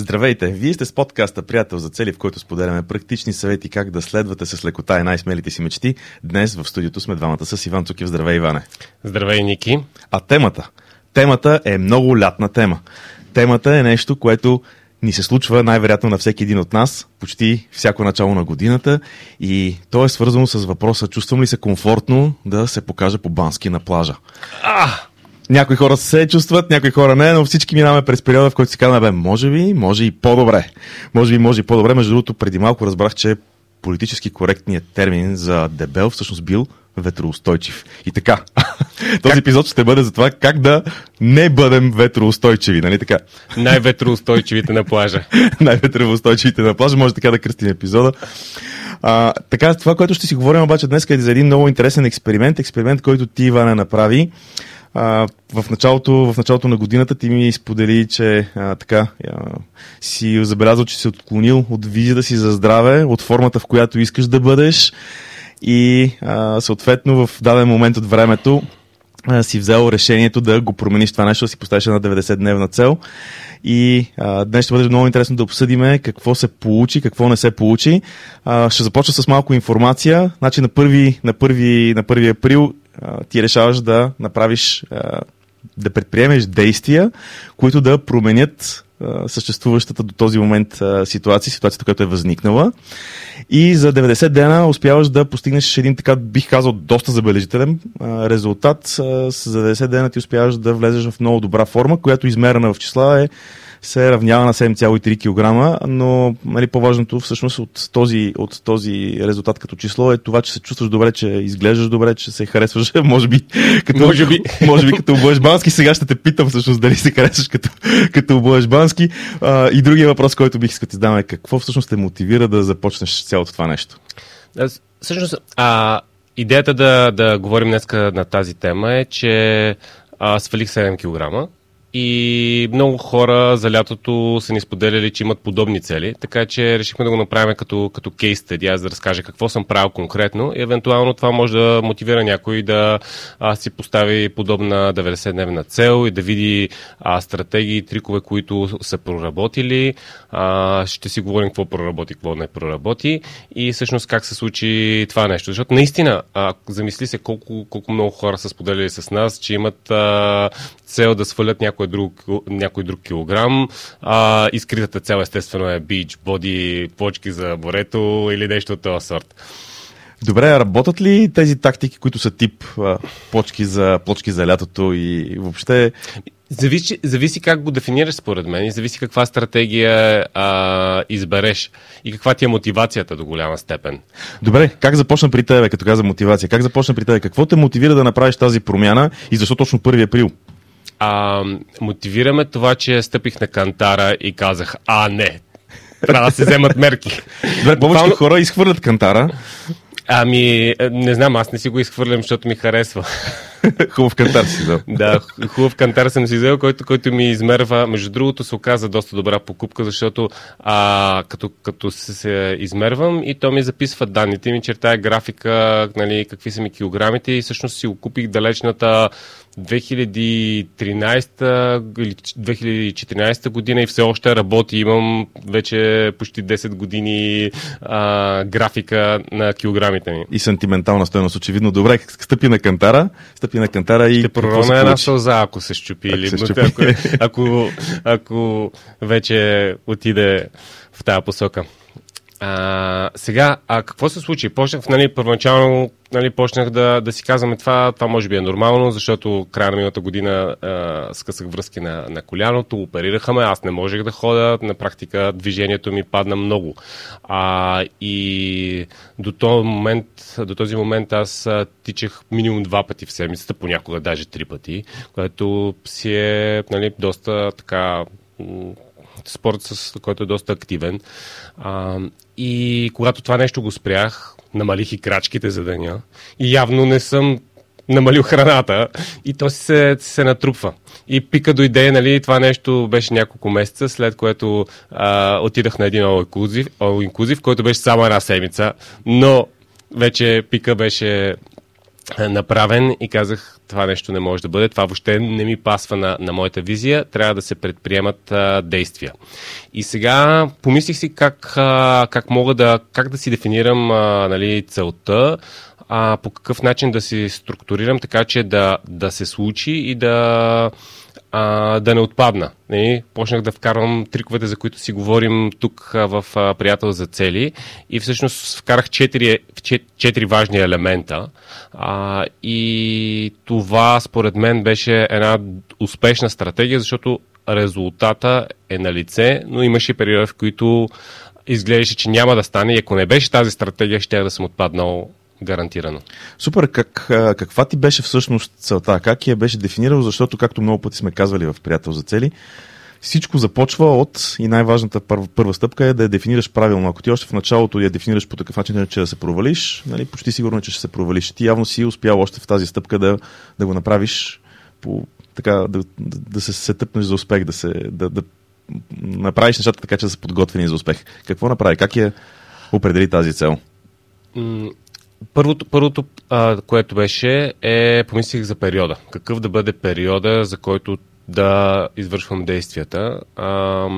Здравейте! Вие сте с подкаста Приятел за цели, в който споделяме практични съвети как да следвате с лекота и най-смелите си мечти. Днес в студиото сме двамата с Иван Цукив. Здравей, Иване! Здравей, Ники! А темата? Темата е много лятна тема. Темата е нещо, което ни се случва най-вероятно на всеки един от нас, почти всяко начало на годината и то е свързано с въпроса, чувствам ли се комфортно да се покажа по бански на плажа. А! Някои хора се чувстват, някои хора не, но всички минаваме през периода, в който си казваме, бе, може би, може и по-добре. Може би, може и по-добре. Между другото, преди малко разбрах, че политически коректният термин за дебел всъщност бил ветроустойчив. И така, този как? епизод ще бъде за това как да не бъдем ветроустойчиви, нали така? Най-ветроустойчивите на плажа. Най-ветроустойчивите на плажа, може така да кръстим епизода. А, така, това, което ще си говорим обаче днес е за един много интересен експеримент, експеримент, който ти, Ивана, направи. В, началото, в началото на годината ти ми сподели, че а, така а, си забелязал, че си отклонил от визията си за здраве, от формата, в която искаш да бъдеш и а, съответно в даден момент от времето а, си взел решението да го промениш това нещо, да си поставиш една 90-дневна цел. И а, днес ще бъде много интересно да обсъдиме какво се получи, какво не се получи. А, ще започна с малко информация. Значи на 1, на 1, на 1 април ти решаваш да направиш, да предприемеш действия, които да променят съществуващата до този момент ситуация, ситуацията, която е възникнала. И за 90 дена успяваш да постигнеш един така, бих казал, доста забележителен резултат. За 90 дена ти успяваш да влезеш в много добра форма, която измерена в числа е се равнява на 7,3 кг, но нали, по-важното всъщност от този, от този резултат като число е това, че се чувстваш добре, че изглеждаш добре, че се харесваш, може би, като, може би. може би като обоеш бански. Сега ще те питам всъщност дали се харесваш като, като обоеш бански. А, и другия въпрос, който бих искал да ти задам е какво всъщност те мотивира да започнеш цялото това нещо? Всъщност, а, идеята да, да говорим днес на тази тема е, че а, свалих 7 кг и много хора за лятото са ни споделяли, че имат подобни цели, така че решихме да го направим като, като кейс стеди, аз да разкажа какво съм правил конкретно и евентуално това може да мотивира някой да а, си постави подобна 90-дневна цел и да види а, стратегии, трикове, които са проработили. А, ще си говорим какво проработи, какво не проработи и всъщност как се случи това нещо. Защото наистина, а, замисли се колко, колко много хора са споделили с нас, че имат а, цел да свалят някой друг, някой друг килограм. А, изкритата цел естествено е бич, боди, почки за морето или нещо от този сорт. Добре, работят ли тези тактики, които са тип плочки, за, плочки за лятото и въобще... Зависи, зависи как го дефинираш според мен и зависи каква стратегия а, избереш и каква ти е мотивацията до голяма степен. Добре, как започна при тебе, като каза мотивация? Как започна при тебе? Какво те мотивира да направиш тази промяна и защо точно 1 април? А, мотивираме това, че стъпих на кантара и казах, а не, трябва да се вземат мерки. Добре, повечето хора изхвърлят кантара. Ами, не знам, аз не си го изхвърлям, защото ми харесва. хубав кантар си взел. да, хубав кантар съм си взел, който, който ми измерва. Между другото се оказа доста добра покупка, защото а, като, като се, се измервам и то ми записва данните, ми чертая графика, нали, какви са ми килограмите и всъщност си го купих далечната 2013 или 2014 година и все още работи. Имам вече почти 10 години а, графика на килограмите ми. И сантиментална стоеност, очевидно. Добре, стъпи на кантара, стъпи на кантара и... Ще пророна една сълза, ако се щупи. Ако, или, се щупи. Ако, ако, ако вече отиде в тази посока. А, сега, а какво се случи? Почнах, нали, първоначално нали, почнах да, да си казваме това, това може би е нормално, защото края на миналата година а, скъсах връзки на, на коляното, оперираха ме, аз не можех да ходя, на практика движението ми падна много. А, и до този момент, до този момент аз тичах минимум два пъти в седмицата, понякога даже три пъти, което си е нали, доста така спорт, с който е доста активен. А, и когато това нещо го спрях, намалих и крачките за деня. И явно не съм намалил храната и то се, се натрупва. И пика дойде, нали, това нещо беше няколко месеца, след което а, отидах на един all inclusive, който беше само една седмица, но вече пика беше направен и казах, това нещо не може да бъде, това въобще не ми пасва на, на моята визия, трябва да се предприемат а, действия. И сега помислих си как, а, как мога да, как да си дефинирам а, нали, целта, а, по какъв начин да си структурирам така, че да, да се случи и да, а, да не отпадна. Не? Почнах да вкарвам триковете, за които си говорим тук а, в а, Приятел за цели и всъщност вкарах четири, четири важни елемента а, и това според мен беше една успешна стратегия, защото резултата е на лице, но имаше периоди, в които изглеждаше, че няма да стане и ако не беше тази стратегия, ще да съм отпаднал гарантирано. Супер, как, каква ти беше всъщност целта? Как я беше дефинирал? Защото, както много пъти сме казвали в Приятел за цели, всичко започва от и най-важната първа, първа стъпка е да я дефинираш правилно. Ако ти още в началото я дефинираш по такъв начин, че да се провалиш, нали, почти сигурно, че ще се провалиш. Ти явно си успял още в тази стъпка да, да го направиш по, така, да, да, да се, се тъпнеш за успех, да, се, да, да направиш нещата така, че да са подготвени за успех. Какво направи? Как я определи тази цел? Първото, първото а, което беше, е помислих за периода. Какъв да бъде периода, за който да извършвам действията. А,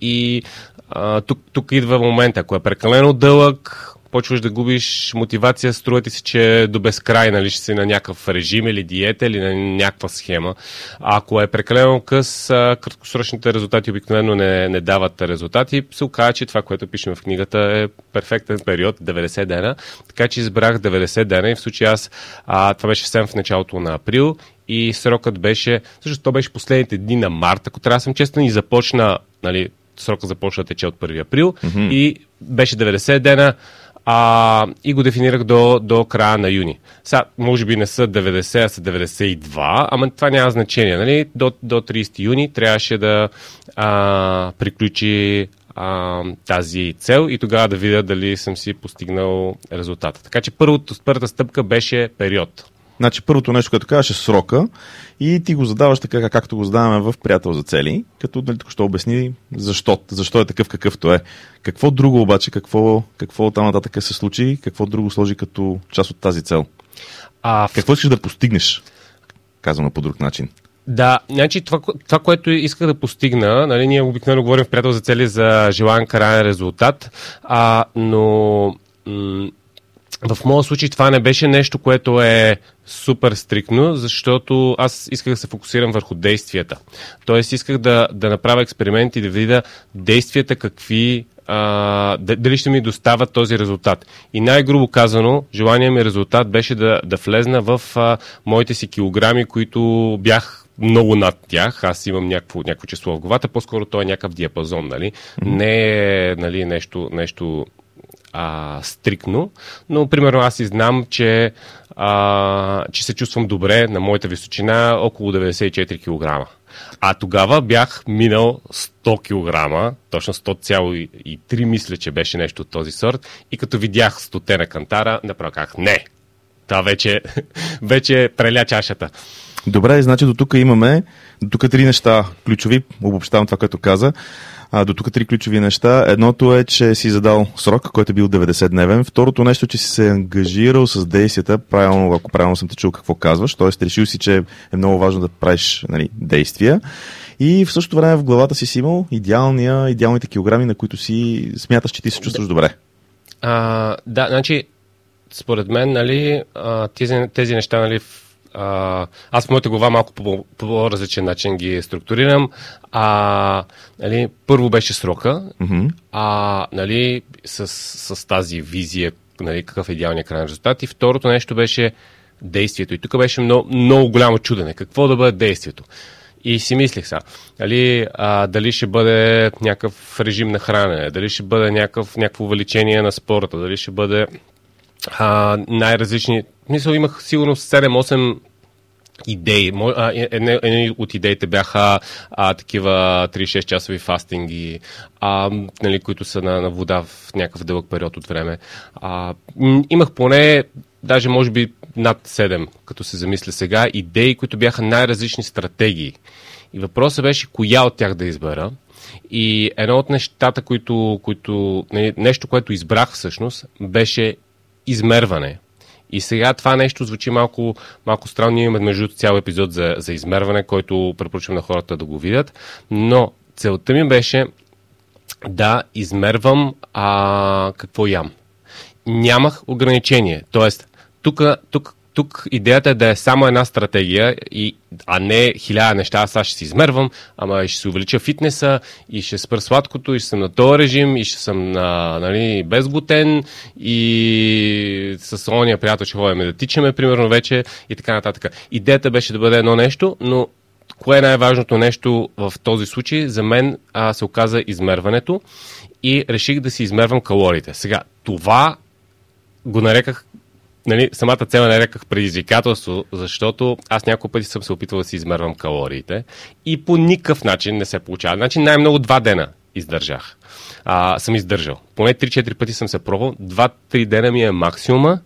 и а, тук, тук идва момента, ако е прекалено дълъг, почваш да губиш мотивация, струва ти се, че е до безкрай, нали, ще си на някакъв режим или диета или на някаква схема. А ако е прекалено къс, краткосрочните резултати обикновено не, не дават резултати. Се оказа, че това, което пишем в книгата е перфектен период, 90 дена. Така че избрах 90 дена и в случай аз, а, това беше съвсем в началото на април и срокът беше, също то беше последните дни на март, ако трябва да съм честен, и започна, нали, срока започна да тече от 1 април mm-hmm. и беше 90 дена а, и го дефинирах до, до края на юни. Сега, може би не са 90, а са 92, ама това няма значение. Нали? До, до 30 юни трябваше да а, приключи а, тази цел и тогава да видя дали съм си постигнал резултата. Така че първото, първата стъпка беше период. Значи първото нещо, което казваш е срока и ти го задаваш така, както го задаваме в Приятел за цели, като нали, ще обясни защо, защо е такъв какъвто е. Какво друго обаче, какво, какво там нататък се случи, какво друго сложи като част от тази цел? А, какво искаш да постигнеш, казано по друг начин? Да, значи това, това, което исках да постигна, нали, ние обикновено говорим в приятел за цели за желан крайен резултат, а, но м- в моя случай това не беше нещо, което е супер стрикно, защото аз исках да се фокусирам върху действията. Тоест исках да, да направя експеримент и да видя действията какви а, дали ще ми доставят този резултат. И най-грубо казано, желание ми резултат беше да, да влезна в а, моите си килограми, които бях много над тях. Аз имам някакво, някакво число в главата, по-скоро то е някакъв диапазон, нали? Mm-hmm. Не е нали, нещо, нещо а, стрикно, но примерно аз и знам, че, а, че се чувствам добре на моята височина около 94 кг. А тогава бях минал 100 кг, точно 100,3 мисля, че беше нещо от този сорт. И като видях 100 на кантара, направо казах, не, това вече, вече преля чашата. Добре, значи до тук имаме, до тук три неща ключови, обобщавам това, което каза. А, до тук три ключови неща. Едното е, че си задал срок, който е бил 90-дневен. Второто нещо, че си се ангажирал с действията, правилно, ако правилно съм те чул какво казваш, т.е. решил си, че е много важно да правиш нали, действия. И в същото време в главата си си имал идеалния, идеалните килограми, на които си смяташ, че ти се чувстваш добре. А, да, значи, според мен, нали, тези, тези неща, нали, а, аз в моята глава малко по, по различен начин ги структурирам. А, нали, първо беше срока, mm-hmm. а, нали, с, с тази визия, нали, какъв е идеалният крайен резултат. И второто нещо беше действието. И тук беше много, много голямо чудене. Какво да бъде действието? И си мислих сега, дали, а, дали ще бъде някакъв режим на хранене, дали ще бъде някакъв, някакво увеличение на спорта, дали ще бъде а, най-различни. Мисля, имах сигурно 7-8 идеи. Едни от идеите бяха а, такива 36 часови фастинги, а, нали, които са на, на вода в някакъв дълъг период от време. А, имах поне, даже може би над 7, като се замисля сега, идеи, които бяха най-различни стратегии. И въпросът беше коя от тях да избера. И едно от нещата, които, които, нали, нещо, което избрах всъщност, беше измерване. И сега това нещо звучи малко, малко странно. Имаме между цял епизод за, за измерване, който препоръчвам на хората да го видят. Но целта ми беше да измервам а, какво ям. Нямах ограничение. Тоест, тук тук идеята е да е само една стратегия, и, а не хиляда неща. Аз ще си измервам, ама ще се увелича фитнеса и ще спра сладкото, и ще съм на този режим, и ще съм на, нали, без глутен, и с ония приятел ще ходим да тичаме, примерно вече, и така нататък. Идеята беше да бъде едно нещо, но кое е най-важното нещо в този случай? За мен а, се оказа измерването и реших да си измервам калориите. Сега, това го нареках нали, самата цел нареках предизвикателство, защото аз няколко пъти съм се опитвал да си измервам калориите и по никакъв начин не се получава. Значи най-много два дена издържах. А, съм издържал. Поне 3-4 пъти съм се пробвал. 2-3 дена ми е максимума.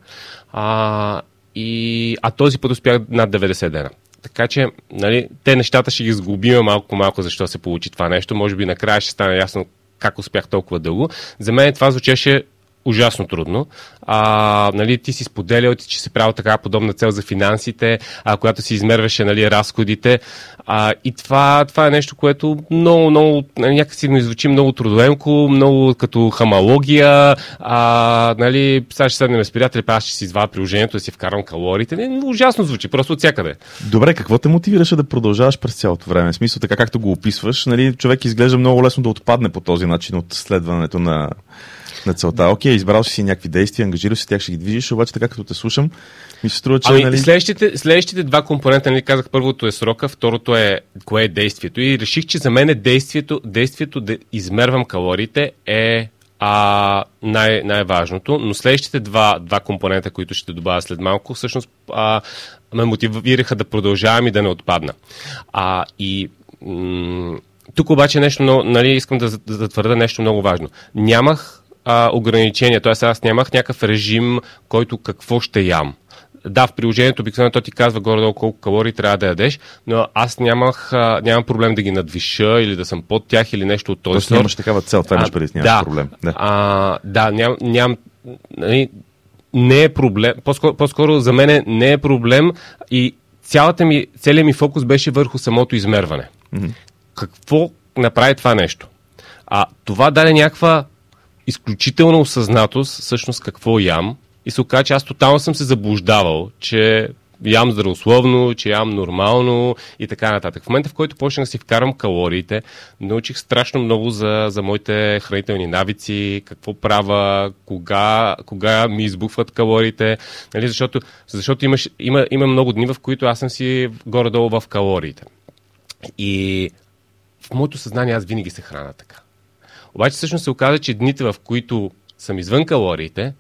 А, и, а този път успях над 90 дена. Така че, нали, те нещата ще ги сглобиме малко малко, защо се получи това нещо. Може би накрая ще стане ясно как успях толкова дълго. За мен това звучеше ужасно трудно. А, нали, ти си споделял, ти, че си правил така подобна цел за финансите, а, която си измерваше нали, разходите. А, и това, това е нещо, което много, много, нали, някакси ми звучи много трудоемко, много като хамалогия. А, нали, сега ще седнем с приятели, аз ще си извадя приложението, да си вкарам калориите. Не, ужасно звучи, просто от всякъде. Добре, какво те мотивираше да продължаваш през цялото време? В смисъл, така както го описваш, нали, човек изглежда много лесно да отпадне по този начин от следването на на целта. Окей, избрал си някакви действия, ангажирал си тях, ще ги движиш, обаче така като те слушам, ми се струва, че... Ами, нали... следващите, следващите два компонента, нали, казах, първото е срока, второто е кое е действието. И реших, че за мен е действието, действието да измервам калориите е а, най- най-важното, но следващите два, два компонента, които ще добавя след малко, всъщност а, ме мотивираха да продължавам и да не отпадна. А, и м- тук обаче нещо, нали, искам да затвърда нещо много важно. Нямах а, ограничения. Тоест аз нямах някакъв режим, който какво ще ям. Да, в приложението обикновено то ти казва горе-долу колко калории трябва да ядеш, но аз нямах, а, нямам проблем да ги надвиша или да съм под тях или нещо от този Тоест нямаш такава цел, това имаш преди, нямаш да, проблем. Да, а, да ням, ням, нали, не е проблем, по-скоро, по-скоро за мен не е проблем и цялата ми, целият ми фокус беше върху самото измерване. Mm-hmm. Какво направи това нещо? А това даде някаква изключителна осъзнатост всъщност какво ям и се оказа, че аз тотално съм се заблуждавал, че ям здравословно, че ям нормално и така нататък. В момента, в който почнах да си вкарам калориите, научих страшно много за, за моите хранителни навици, какво правя, кога, кога ми избухват калориите, нали? защото, защото имаш, има, има много дни, в които аз съм си горе-долу в калориите. И в моето съзнание аз винаги се храна така. Обаче всъщност се оказа, че дните, в които съм извън калориите,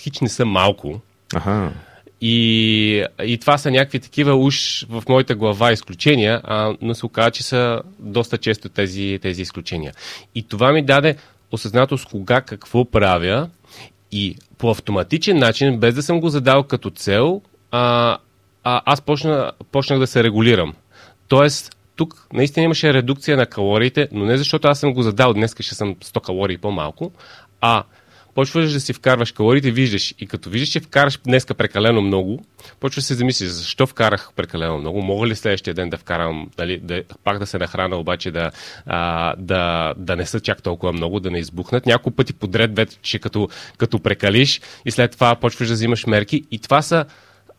хич не са малко. Ага. И, и това са някакви такива уж в моята глава изключения, а, но се оказа, че са доста често тези, тези изключения. И това ми даде осъзнатост кога какво правя и по автоматичен начин, без да съм го задал като цел, а, а, аз почна, почнах да се регулирам. Тоест, тук наистина имаше редукция на калориите, но не защото аз съм го задал, днес ще съм 100 калории по-малко, а почваш да си вкарваш калориите, виждаш. И като виждаш, че вкараш днеска прекалено много, почваш да се замислиш, защо вкарах прекалено много, мога ли следващия ден да вкарам, нали, да, пак да се нахрана, обаче да, а, да, да не са чак толкова много, да не избухнат. Няколко пъти подред вече като, като прекалиш и след това почваш да взимаш мерки. И това са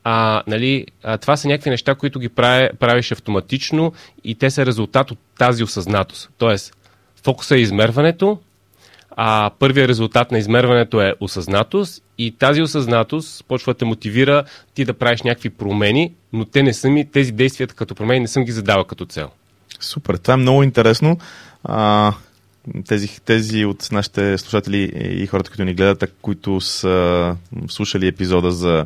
а, нали, а, това са някакви неща, които ги прави, правиш автоматично и те са резултат от тази осъзнатост. Тоест, фокуса е измерването, а първият резултат на измерването е осъзнатост и тази осъзнатост почва да те мотивира ти да правиш някакви промени, но те не са ми, тези действия като промени не съм ги задава като цел. Супер, това е много интересно. А, тези, тези от нашите слушатели и хората, които ни гледат, които са слушали епизода за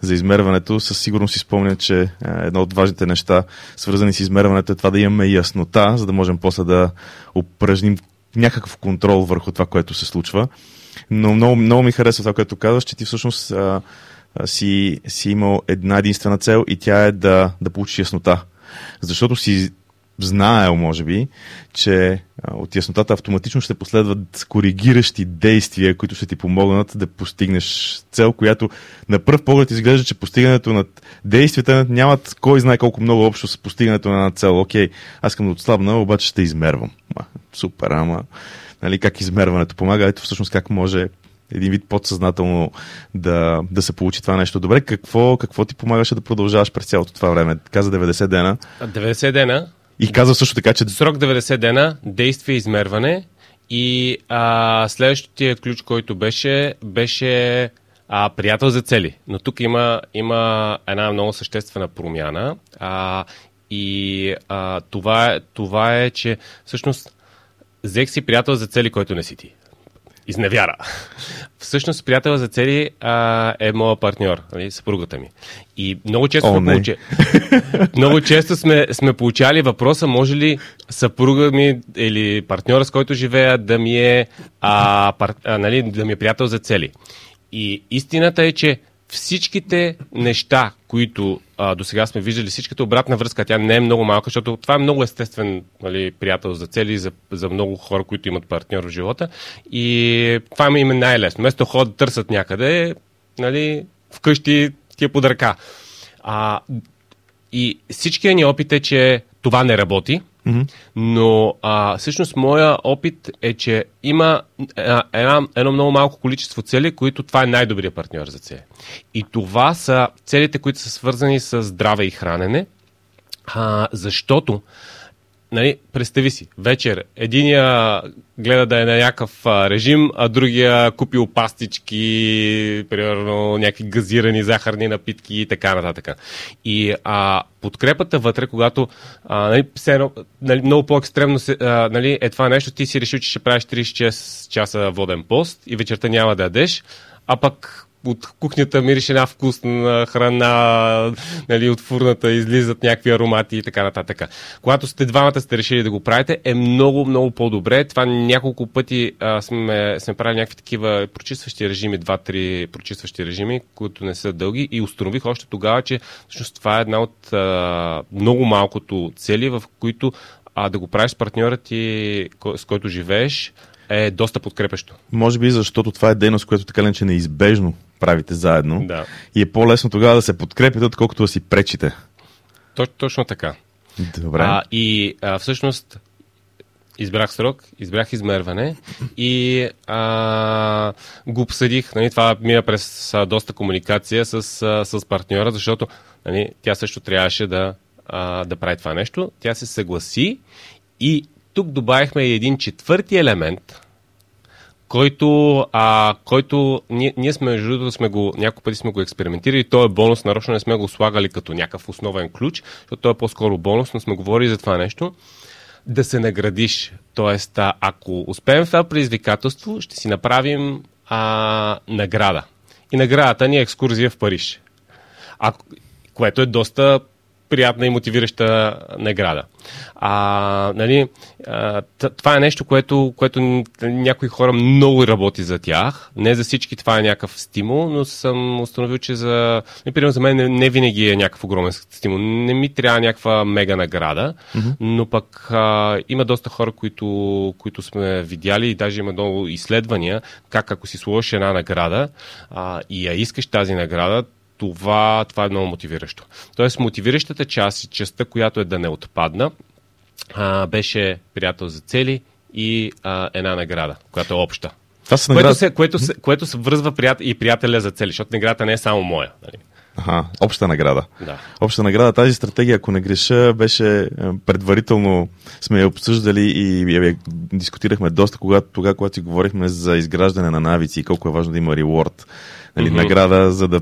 за измерването, със сигурност си спомня, че е, едно от важните неща, свързани с измерването, е това да имаме яснота, за да можем после да упражним някакъв контрол върху това, което се случва. Но много, много ми харесва това, което казваш, че ти всъщност а, а, си, си имал една единствена цел и тя е да, да получиш яснота. Защото си знаел, може би, че от яснотата автоматично ще последват коригиращи действия, които ще ти помогнат да постигнеш цел, която на пръв поглед изглежда, че постигането на действията нямат кой знае колко много общо с постигането на една цел. Окей, аз искам да отслабна, обаче ще измервам. Супер, ама нали, как измерването помага, ето всъщност как може един вид подсъзнателно да, да се получи това нещо. Добре, какво, какво ти помагаше да продължаваш през цялото това време? Каза 90 дена. 90 дена. И каза също така, че... Срок 90 дена, действие, измерване. И а, следващия ключ, който беше, беше а, приятел за цели. Но тук има, има една много съществена промяна. А, и а, това, това е, че всъщност взех си приятел за цели, който не си ти изневяра. Всъщност, приятел за цели а, е моя партньор, нали, съпругата ми. И много често, О, сме, получи... много често сме, сме получали въпроса, може ли съпруга ми или партньора, с който живея, да ми е, а, пар... а, нали, да ми е приятел за цели. И истината е, че всичките неща, които а, до сега сме виждали, всичката обратна връзка, тя не е много малка, защото това е много естествен нали, приятел за цели, за, за много хора, които имат партньор в живота. И това им е най-лесно. Вместо ходят да търсят някъде, нали, вкъщи ти е под ръка. А, и всичкият ни опит е, че това не работи. Mm-hmm. Но а, всъщност моя опит е, че има една, едно много малко количество цели, които това е най-добрият партньор за цели. И това са целите, които са свързани с здраве и хранене, а, защото нали, представи си, вечер единия гледа да е на някакъв режим, а другия купил пастички, примерно някакви газирани захарни напитки и така нататък. И а, подкрепата вътре, когато а, нали, все, нали, много по-екстремно се, а, нали, е това нещо, ти си решил, че ще правиш 36 часа воден пост и вечерта няма да ядеш, а пък от кухнята мирише една вкусна храна, нали, от фурната излизат някакви аромати и така нататък. Когато сте двамата сте решили да го правите, е много, много по-добре. Това няколко пъти а, сме, сме правили някакви такива прочистващи режими, два-три прочистващи режими, които не са дълги и установих още тогава, че всъщност това е една от а, много малкото цели, в които а да го правиш с партньора ти, с който живееш, е доста подкрепещо. Може би защото това е дейност, която така че неизбежно правите заедно. Да. И е по-лесно тогава да се подкрепите, отколкото да си пречите. Точ, точно така. Добре. А, и а, всъщност избрах срок, избрах измерване и а, го обсъдих. Нали, това мина през а, доста комуникация с, а, с партньора, защото нали, тя също трябваше да, а, да прави това нещо. Тя се съгласи и тук добавихме и един четвърти елемент, който, а, който ние, ние сме, между другото, сме го, няколко пъти сме го експериментирали. Той е бонус, нарочно не сме го слагали като някакъв основен ключ, защото той е по-скоро бонус, но сме говорили за това нещо. Да се наградиш. Тоест, ако успеем в това предизвикателство, ще си направим а, награда. И наградата ни е екскурзия в Париж. А, което е доста приятна и мотивираща награда. А, нали, а, това е нещо, което, което някои хора много работи за тях. Не за всички това е някакъв стимул, но съм установил, че за, например, за мен не, не винаги е някакъв огромен стимул. Не ми трябва някаква мега награда, mm-hmm. но пък а, има доста хора, които, които сме видяли и даже има много изследвания, как ако си сложиш една награда а, и я искаш тази награда, това, това е много мотивиращо. Тоест, мотивиращата част и частта, която е да не отпадна, а, беше приятел за цели и а, една награда, която е обща. Това са наград... което, се, което, се, което се връзва прият... и приятеля за цели, защото наградата не е само моя. Нали? Ага, обща награда. Да. Обща награда. Тази стратегия, ако не греша, беше е, предварително сме я обсъждали и я дискутирахме доста когато, тогава, когато си говорихме за изграждане на навици и колко е важно да има реворд нали, mm-hmm. награда, за да,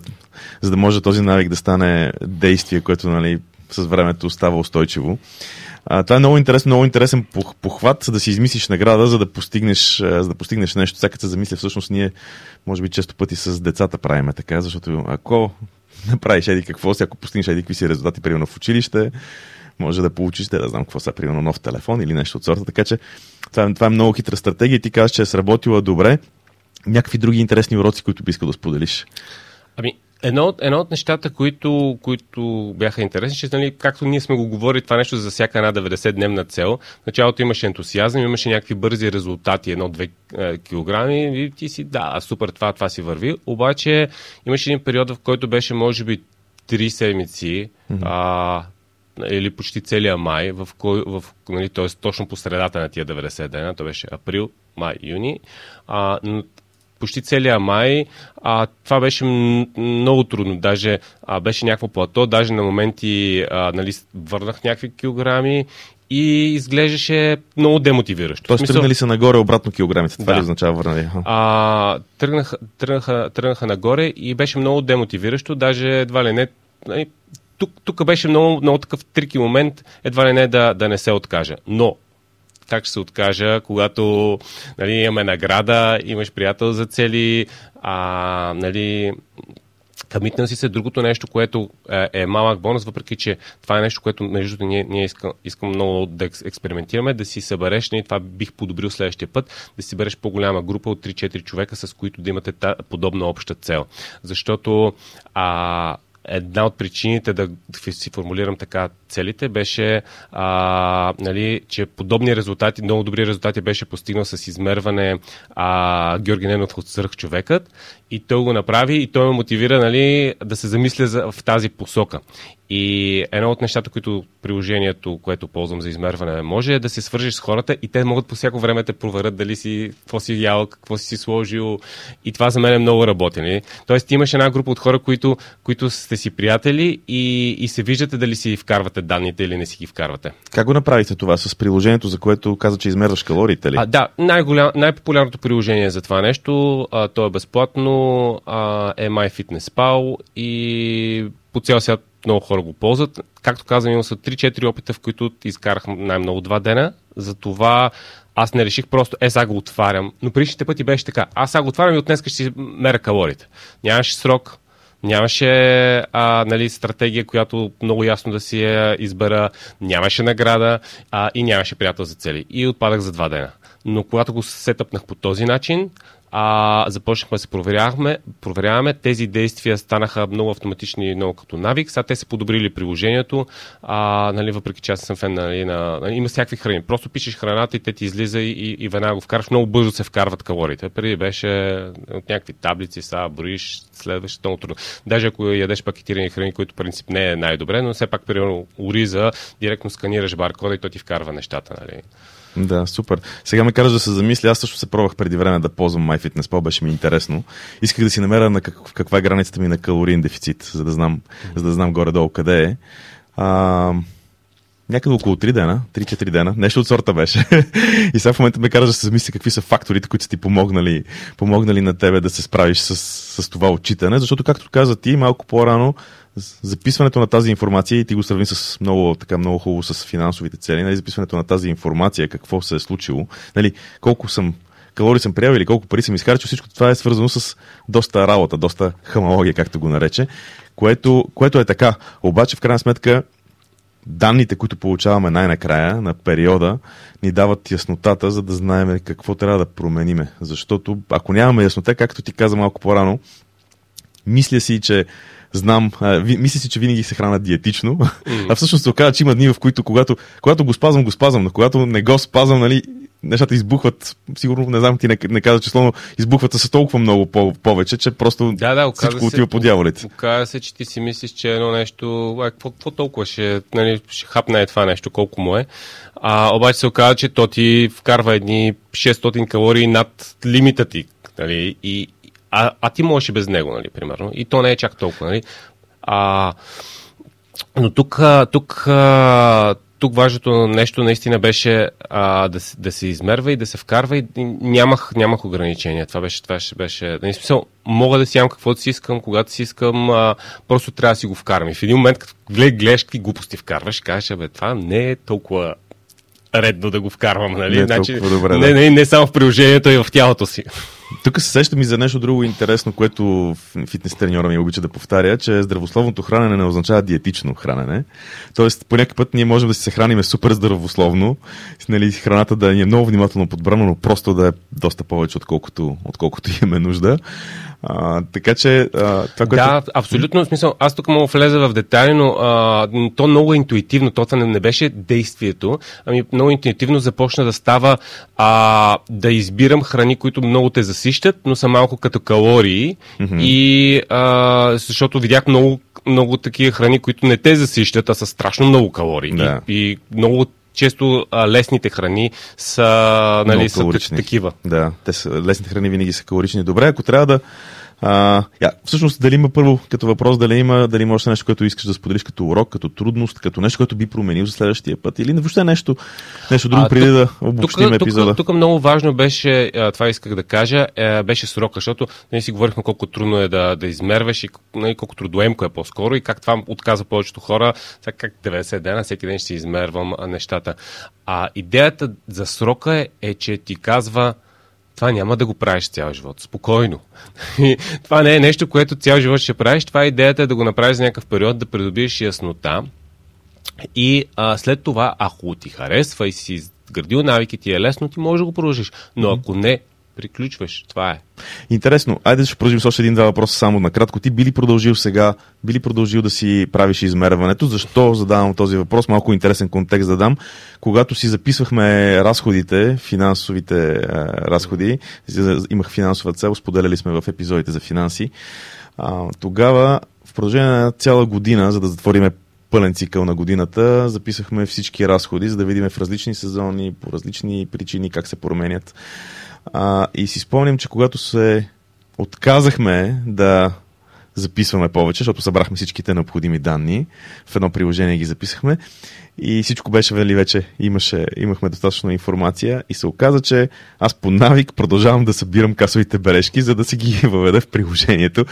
за да може този навик да стане действие, което нали, с времето става устойчиво. А, това е много интересен, много интересен похват, да си измислиш награда, за да постигнеш, за да постигнеш нещо. Всяка се замисля, всъщност ние, може би, често пъти с децата правиме така, защото ако направиш еди какво си, ако постигнеш еди какви си резултати, примерно в училище, може да получиш, да знам какво са, примерно нов телефон или нещо от сорта. Така че това е, това е много хитра стратегия и ти казваш, че е сработила добре някакви други интересни уроци, които би искал да споделиш? Ами, Едно от, едно от нещата, които, които бяха интересни, че нали, както ние сме го говорили това нещо за всяка една 90-дневна цел, в началото имаше ентусиазъм, имаше някакви бързи резултати, едно-две е, килограми и ти си, да, супер, това, това си върви. Обаче имаше един период, в който беше може би три седмици, mm-hmm. а, или почти целия май, в кой, в, нали, т.е. точно по средата на тия 90 дена, то беше април, май, юни, а, почти целия май. А, това беше много трудно. Даже а, беше някакво плато, даже на моменти а, нали, върнах някакви килограми и изглеждаше много демотивиращо. Тоест смисъл... тръгнали са нагоре обратно килограмите, това да. ли означава върнали? А, тръгнаха, тръгнаха, тръгнаха нагоре и беше много демотивиращо, даже едва ли не нали, тук, тук беше много, много такъв трики момент, едва ли не да, да не се откажа. Но как ще се откажа, когато нали, имаме награда, имаш приятел за цели, а, нали, Къмитнал си се другото нещо, което е, е малък бонус, въпреки че това е нещо, което между ние, ние искам, искам много да експериментираме, да си събереш, и това бих подобрил следващия път, да си береш по-голяма група от 3-4 човека, с които да имате та, подобна обща цел. Защото а, една от причините да си формулирам така целите беше, а, нали, че подобни резултати, много добри резултати беше постигнал с измерване а, Георги Ненов от Сърх човекът и той го направи и той ме мотивира нали, да се замисля за, в тази посока. И едно от нещата, които приложението, което ползвам за измерване, може е да се свържеш с хората и те могат по всяко време да проверят дали си, какво си ял, какво си сложил. И това за мен е много работи. Нали? Тоест, имаш една група от хора, които, които сте си приятели и, и се виждате дали си вкарвате данните или не си ги вкарвате. Как го направите това с приложението, за което каза, че измерваш калориите ли? А, да, най-популярното приложение за това нещо, а, то е безплатно, а, е MyFitnessPal и по цял свят много хора го ползват. Както казвам, имам са 3-4 опита, в които изкарах най-много два дена. Затова аз не реших просто, е, сега го отварям. Но предишните пъти беше така. Аз сега го отварям и от днес ще си меря калориите. Нямаше срок, нямаше а, нали, стратегия, която много ясно да си я избера, нямаше награда а, и нямаше приятел за цели. И отпадах за два дена. Но когато го сетъпнах по този начин, а, започнахме да се проверяваме, проверяваме. Тези действия станаха много автоматични много като навик. Сега те са подобрили приложението, а, нали, въпреки че аз съм фен нали, на... Нали, има всякакви храни. Просто пишеш храната и те ти излиза и, и веднага го вкараш. Много бързо се вкарват калориите. Преди беше от някакви таблици, сега броиш, следваше много трудно. Даже ако ядеш пакетирани храни, които принцип не е най-добре, но все пак, примерно, ориза, директно сканираш баркода и той ти вкарва нещата. Нали. Да, супер. Сега ме караш да се замисля. Аз също се пробвах преди време да ползвам MyFitnessPal, беше ми интересно. Исках да си намеря на как, каква е границата ми на калориен дефицит, за да знам, за да знам горе-долу къде е. А, някъде около 3 дена, 3-4 дена, нещо от сорта беше. и сега в момента ме караш да се замисля какви са факторите, които са ти помогнали, помогнали на тебе да се справиш с, с това отчитане, защото както каза ти малко по-рано, записването на тази информация, и ти го сравни с много, така, много хубаво с финансовите цели, нали, записването на тази информация, какво се е случило, нали, колко съм калории съм приел или колко пари съм изхарчил, всичко това е свързано с доста работа, доста хамология, както го нарече, което, което е така. Обаче, в крайна сметка, данните, които получаваме най-накрая на периода, ни дават яснотата, за да знаем какво трябва да промениме. Защото ако нямаме яснота, както ти каза малко по-рано, мисля си, че знам, а, ви, мисля си, че винаги се храна диетично, mm. а всъщност се оказа, че има дни, в които когато, когато го спазвам, го спазвам, но когато не го спазвам, нали, нещата избухват, сигурно не знам ти не, не каза число, но избухват с толкова много по- повече, че просто да, да, всичко отива по дяволите. Оказа се, че ти си мислиш, че едно нещо, а, какво, какво толкова ще, нали, ще хапне е това нещо, колко му е. А, обаче се оказа, че то ти вкарва едни 600 калории над лимита ти. Нали, и, а, а ти можеш и без него, нали, примерно. И то не е чак толкова, нали. А, но тук, тук, тук важното нещо наистина беше а, да, да се измерва и да се вкарва и нямах, нямах ограничения. Това беше, това беше, беше нали, смисъл, мога да си ям каквото си искам, когато си искам, а, просто трябва да си го вкарам. И в един момент, като гледаш какви глупости вкарваш, кажеш, бе, това не е толкова редно да го вкарвам, нали? Не, е значи, добре, не, не, не само в приложението, и в тялото си. Тук се сещам и за нещо друго интересно, което фитнес треньора ми обича да повтаря, че здравословното хранене не означава диетично хранене. Тоест, по някакъв път ние можем да си се храним супер здравословно, нали, храната да ни е много внимателно подбрана, но просто да е доста повече, отколкото, отколкото имаме нужда. А, така че а, това, което... Да, абсолютно. В смисъл, аз тук мога влеза в детайли, но а, то много интуитивно, то това не, не беше действието, ами много интуитивно започна да става а, да избирам храни, които много те засищат, но са малко като калории mm-hmm. и а, защото видях много много такива храни, които не те засищат, а са страшно много калории. Да. И, и много често а, лесните храни са, нали, са такива. Да, те са, лесните храни винаги са калорични. Добре, ако трябва да а, я, всъщност, дали има първо като въпрос, дали има, дали има още нещо, което искаш да споделиш като урок, като трудност, като нещо, което би променил за следващия път или въобще нещо, нещо друго, а, преди тук, да обобщим тук, епизода. Тук, тук много важно беше, това исках да кажа, е, беше срока, защото ние си говорихме колко трудно е да, да измерваш и нали, колко трудоемко е по-скоро и как това отказа повечето хора, сега как 90 дена, всеки ден ще си измервам нещата. А идеята за срока е, е че ти казва, това няма да го правиш цял живот. Спокойно. това не е нещо, което цял живот ще правиш. Това е идеята е да го направиш за някакъв период, да придобиеш яснота. И а, след това, ако ти харесва и си изградил навики, ти е лесно, ти можеш да го продължиш. Но ако не, приключваш. Това е. Интересно. Айде ще продължим с още един-два въпроса само накратко. Ти би ли продължил сега, би ли продължил да си правиш измерването? Защо задавам този въпрос? Малко интересен контекст да дам. Когато си записвахме разходите, финансовите е, разходи, имах финансова цел, споделяли сме в епизодите за финанси, а, тогава в продължение на цяла година, за да затвориме пълен цикъл на годината, записахме всички разходи, за да видим в различни сезони, по различни причини как се променят а, и си спомням, че когато се отказахме да записваме повече, защото събрахме всичките необходими данни, в едно приложение ги записахме и всичко беше вели вече, имаше, имахме достатъчно информация и се оказа, че аз по навик продължавам да събирам касовите бележки, за да си ги въведа в приложението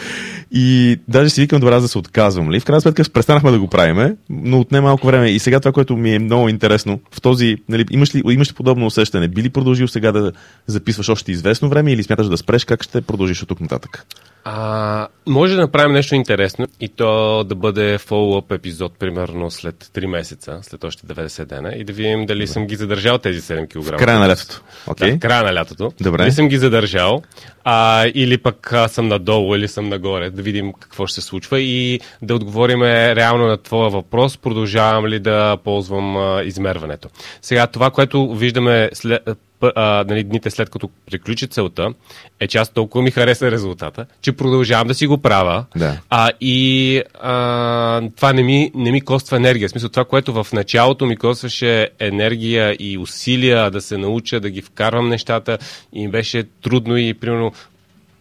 и даже си викам добре да се отказвам. Ли? В крайна сметка престанахме да го правиме, но отне малко време и сега това, което ми е много интересно, в този, нали, имаш, ли, имаш ли подобно усещане? Би ли продължил сега да записваш още известно време или смяташ да спреш? Как ще продължиш от тук нататък? А, може да направим нещо интересно и то да бъде фоллоуп епизод, примерно след 3 месеца, след още 90 дена и да видим дали Добре. съм ги задържал тези 7 кг. В края на лятото. Okay. Да, в края на лятото. Добре. Дали съм ги задържал а, или пък а, съм надолу или съм нагоре, да видим какво ще се случва и да отговорим реално на твоя въпрос, продължавам ли да ползвам а, измерването. Сега това, което виждаме след, а, нали, дните след като приключи целта, е че аз толкова ми хареса резултата, че продължавам да си го правя. Да. А, и а, това не ми, не ми коства енергия. В смисъл това, което в началото ми костваше енергия и усилия да се науча да ги вкарвам нещата и беше трудно и примерно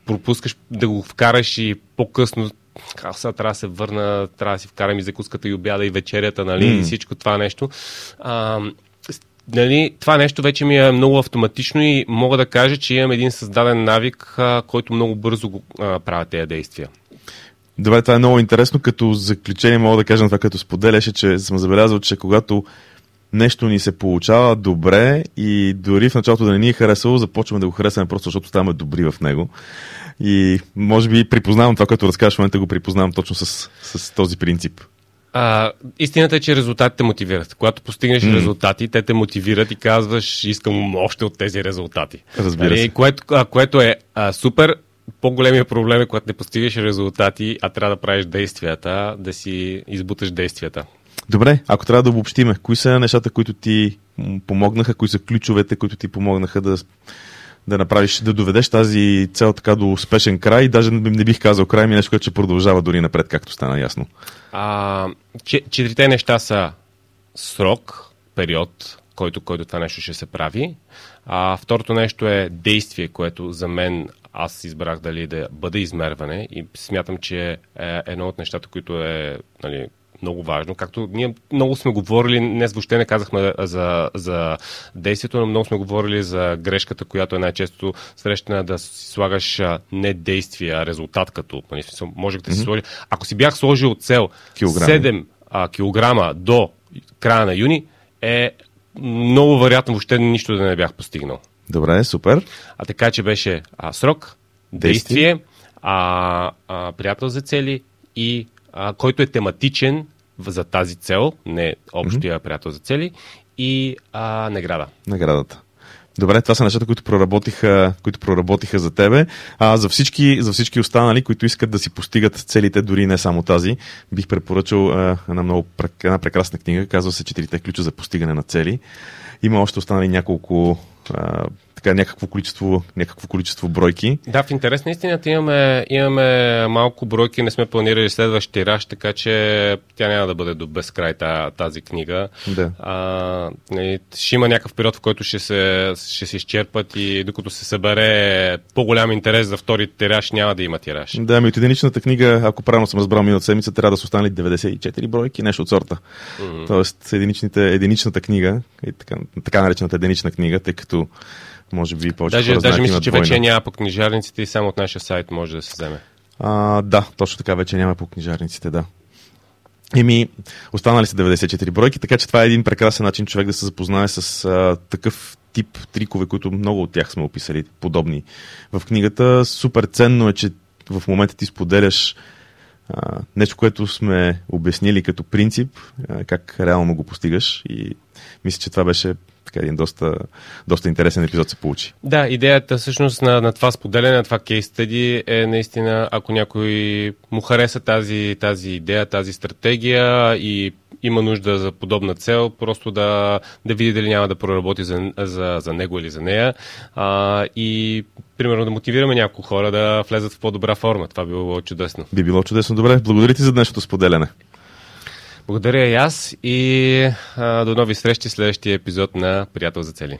пропускаш да го вкараш и по-късно аз сега трябва да се върна, трябва да си вкарам и закуската и обяда и вечерята, нали, mm. и всичко това нещо. А, нали, това нещо вече ми е много автоматично и мога да кажа, че имам един създаден навик, а, който много бързо го а, правя тези действия. Добре, това е много интересно. Като заключение мога да кажа на това, като споделяше, че съм забелязал, че когато нещо ни се получава добре и дори в началото да не ни е харесало, започваме да го харесваме просто защото ставаме добри в него. И може би припознавам това, което разказваш в момента, го припознавам точно с, с този принцип. А, истината е, че резултатите мотивират. Когато постигнеш mm. резултати, те те мотивират и казваш, искам още от тези резултати. Разбира нали, се. Което, а, което е а, супер. По-големия проблем е, когато не постигаш резултати, а трябва да правиш действията, да си избуташ действията. Добре, ако трябва да обобщиме, кои са нещата, които ти помогнаха, кои са ключовете, които ти помогнаха да да направиш, да доведеш тази цел така до успешен край. Даже не бих казал край ми, е нещо, което ще продължава дори напред, както стана ясно. А, четирите неща са срок, период, който, който това нещо ще се прави. А, второто нещо е действие, което за мен аз избрах дали да бъде измерване и смятам, че е едно от нещата, които е нали, много важно. Както ние много сме говорили, днес въобще не казахме за, за действието, но много сме говорили за грешката, която е най-често срещана да си слагаш не действие, а резултат като. Нали, можех да си mm-hmm. сложи. Ако си бях сложил цел килограми. 7 а, килограма до края на юни, е много вероятно въобще нищо да не бях постигнал. Добре, супер. А така, че беше а, срок, действие, действие а, а, приятел за цели и а, който е тематичен за тази цел, не общия mm-hmm. приятел за цели, и а, награда. Наградата. Добре, това са нещата, които проработиха, които проработиха за тебе. А за всички, за всички останали, които искат да си постигат целите, дори не само тази, бих препоръчал а, една много една прекрасна книга, казва се Четирите ключа за постигане на цели. Има още останали няколко а, така някакво количество, някакво количество бройки. Да, в интерес на истината имаме, имаме малко бройки, не сме планирали следващ тираж, така че тя няма да бъде до безкрай тази книга. Да. А, и, ще има някакъв период, в който ще се, ще се изчерпат и докато се събере по-голям интерес за втори тираж, няма да има тираж. Да, ми от единичната книга, ако правилно съм разбрал миналата седмица, трябва да са останали 94 бройки, нещо от сорта. Mm-hmm. Тоест единичната книга, така, така наречената единична книга, тъй като може би повече Даже, хора даже мисля, че вече няма по книжарниците и само от нашия сайт може да се вземе. А, да, точно така вече няма по книжарниците, да. Еми, останали са 94 бройки, така че това е един прекрасен начин човек да се запознае с а, такъв тип трикове, които много от тях сме описали, подобни в книгата. Супер ценно е, че в момента ти споделяш а, нещо, което сме обяснили като принцип, а, как реално го постигаш и мисля, че това беше така един доста, доста интересен епизод се получи. Да, идеята всъщност на, на това споделяне, на това кейс стади е наистина, ако някой му хареса тази, тази идея, тази стратегия и има нужда за подобна цел, просто да, да види дали няма да проработи за, за, за него или за нея а, и примерно да мотивираме някои хора да влезат в по-добра форма. Това би било чудесно. Би било чудесно. Добре, благодаря ти за днешното споделяне. Благодаря и аз и а, до нови срещи в следващия епизод на Приятел за цели.